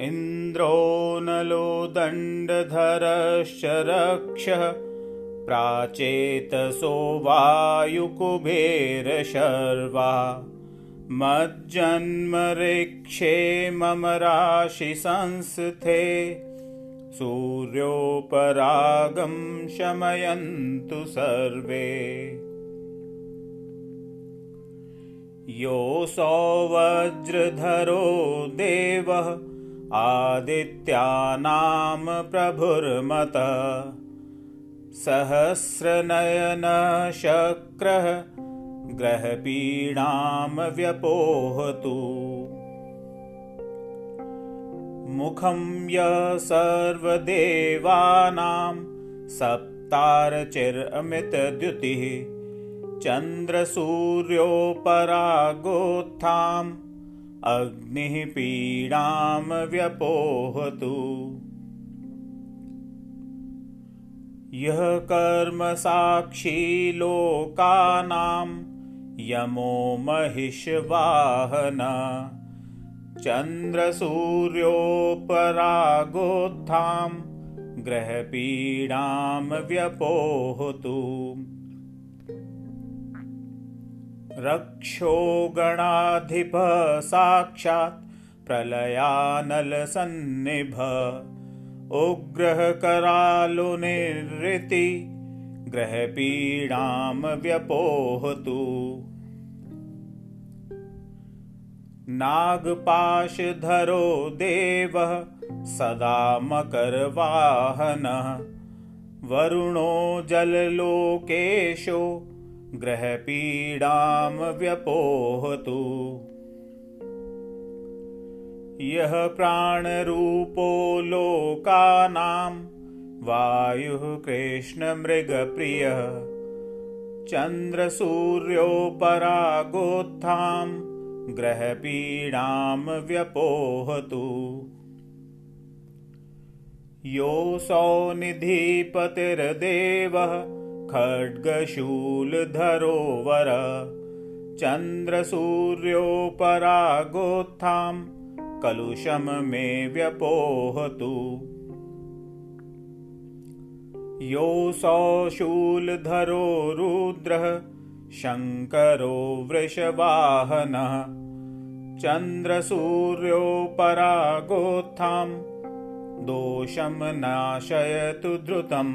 इन्द्रो नलो दण्डधरश्च रक्षः प्राचेतसो वायुकुबेरशर्वा। मज्जन्मरिक्षे मम राशिसंस्थे सूर्योपरागं शमयन्तु सर्वे। योऽसौ वज्रधरो देवः आदित्यानां प्रभुर्मत। सहस्रनयनशक्रः ग्रहपीडां व्यपोहतु। मुखं य सर्वदेवानां सप्तारचिरमितद्युतिः चन्द्रसूर्योपरागोत्थाम् अग्निः पीडां व्यपोहतु यः कर्मसाक्षी लोकानां यमो महिषवाहन चन्द्रसूर्योपरागोत्थां ग्रहपीडां व्यपोहतु रक्षो गणाधिप साक्षात् प्रलयानलसन्निभ। उग्रः करालुनिरृति ग्रहपीडां व्यपोहतु। नागपाशधरो देवः सदा मकरवाहनः। वरुणो जललोकेशो ग्रहपीडां व्यपोहतु। यः प्राणरूपो लोकानां वायुः कृष्णमृगप्रियः चन्द्रसूर्योपरागोत्थां ग्रहपीडां व्यपोहतु। योऽसौ निधिपतिर्देवः खड्गशूलधरो वर चन्द्रसूर्योपरागोत्थां कलुषं मे व्यपोहतु। योऽसौ शूलधरो रुद्रः शङ्करो वृषवाहनः चन्द्रसूर्योपरागोत्थां दोषं नाशयतु द्रुतम्